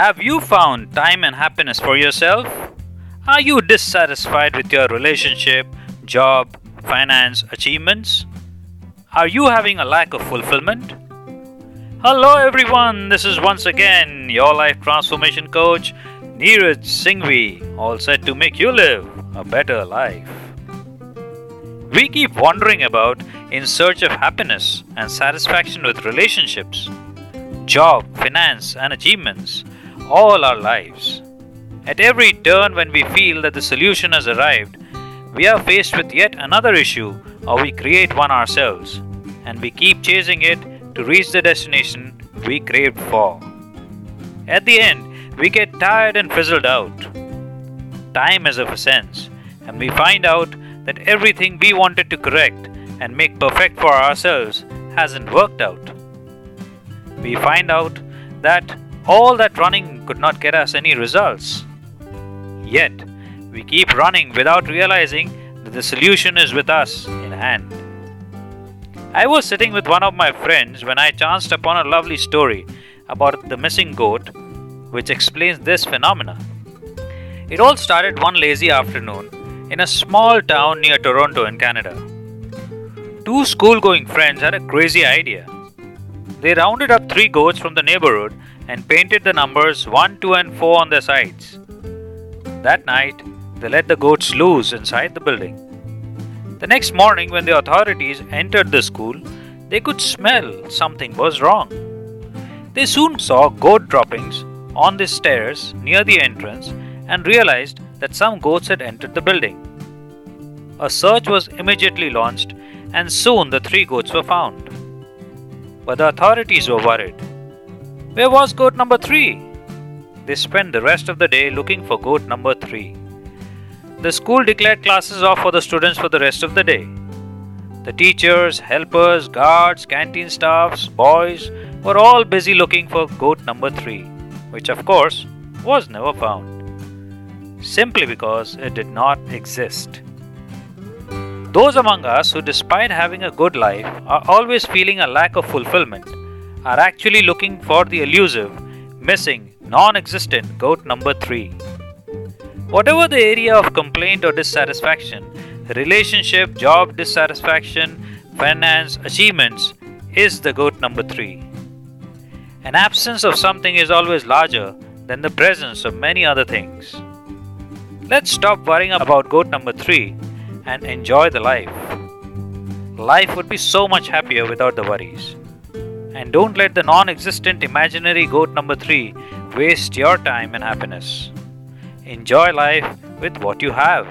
Have you found time and happiness for yourself? Are you dissatisfied with your relationship, job, finance, achievements? Are you having a lack of fulfillment? Hello, everyone. This is once again your life transformation coach, Neeraj Singhvi, all set to make you live a better life. We keep wandering about in search of happiness and satisfaction with relationships, job, finance, and achievements all our lives. At every turn, when we feel that the solution has arrived, we are faced with yet another issue, or we create one ourselves, and we keep chasing it to reach the destination we craved for. At the end, we get tired and fizzled out. Time is of essence, and we find out that everything we wanted to correct and make perfect for ourselves hasn't worked out. We find out that all that running could not get us any results. Yet, we keep running without realizing that the solution is with us in hand. I was sitting with one of my friends when I chanced upon a lovely story about the missing goat, which explains this phenomena. It all started one lazy afternoon in a small town near Toronto in Canada. Two school going friends had a crazy idea. They rounded up three goats from the neighborhood and painted the numbers 1, 2, and 4 on their sides. That night, they let the goats loose inside the building. The next morning, when the authorities entered the school, they could smell something was wrong. They soon saw goat droppings on the stairs near the entrance and realized that some goats had entered the building. A search was immediately launched, and soon the three goats were found. But the authorities were worried. Where was goat number 3? They spent the rest of the day looking for goat number 3. The school declared classes off for the students for the rest of the day. The teachers, helpers, guards, canteen staffs, boys were all busy looking for goat number 3, which of course was never found, simply because it did not exist. Those among us who, despite having a good life, are always feeling a lack of fulfillment are actually looking for the elusive, missing, non existent goat number 3. Whatever the area of complaint or dissatisfaction, relationship, job dissatisfaction, finance, achievements, is the goat number 3. An absence of something is always larger than the presence of many other things. Let's stop worrying about goat number 3 and enjoy the life. Life would be so much happier without the worries. And don't let the non existent imaginary goat number three waste your time and happiness. Enjoy life with what you have.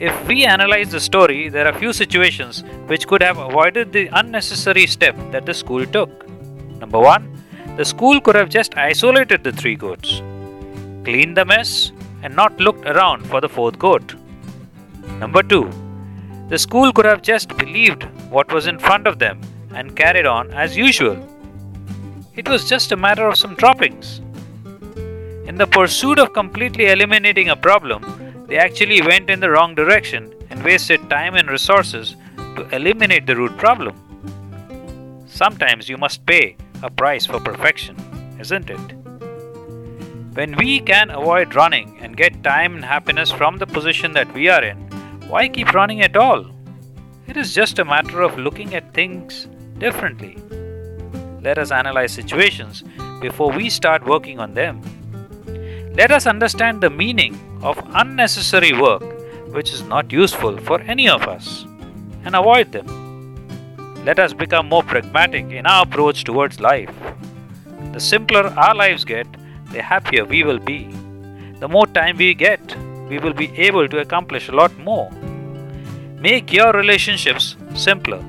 If we analyze the story, there are few situations which could have avoided the unnecessary step that the school took. Number one, the school could have just isolated the three goats, cleaned the mess, and not looked around for the fourth goat. Number two, the school could have just believed what was in front of them and carried on as usual. It was just a matter of some droppings. In the pursuit of completely eliminating a problem, they actually went in the wrong direction and wasted time and resources to eliminate the root problem. Sometimes you must pay a price for perfection, isn't it? When we can avoid running and get time and happiness from the position that we are in, why keep running at all? It is just a matter of looking at things differently. Let us analyze situations before we start working on them. Let us understand the meaning of unnecessary work which is not useful for any of us and avoid them. Let us become more pragmatic in our approach towards life. The simpler our lives get, the happier we will be. The more time we get, we will be able to accomplish a lot more. Make your relationships simpler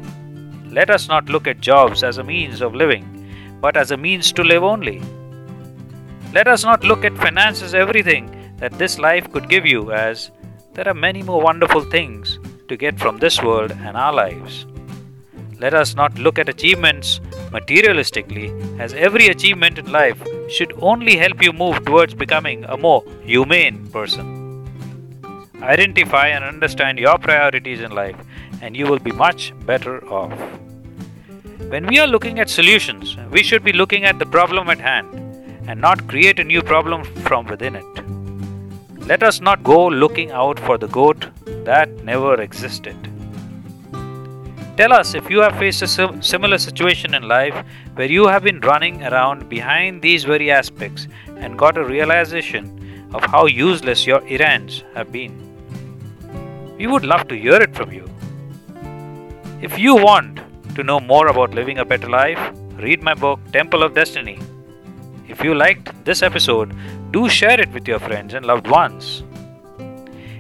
let us not look at jobs as a means of living, but as a means to live only. Let us not look at finance as everything that this life could give you, as there are many more wonderful things to get from this world and our lives. Let us not look at achievements materialistically, as every achievement in life should only help you move towards becoming a more humane person. Identify and understand your priorities in life, and you will be much better off. When we are looking at solutions, we should be looking at the problem at hand and not create a new problem from within it. Let us not go looking out for the goat that never existed. Tell us if you have faced a similar situation in life where you have been running around behind these very aspects and got a realization of how useless your errands have been. We would love to hear it from you. If you want to know more about living a better life, read my book Temple of Destiny. If you liked this episode, do share it with your friends and loved ones.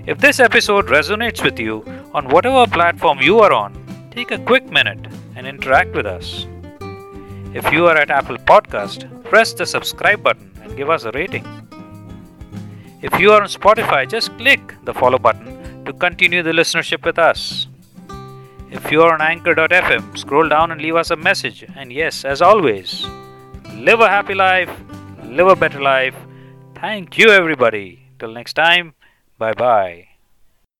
If this episode resonates with you on whatever platform you are on, take a quick minute and interact with us. If you are at Apple Podcast, press the subscribe button and give us a rating. If you are on Spotify, just click the follow button to continue the listenership with us. If you are on anchor.fm, scroll down and leave us a message. And yes, as always, live a happy life, live a better life. Thank you, everybody. Till next time, bye bye.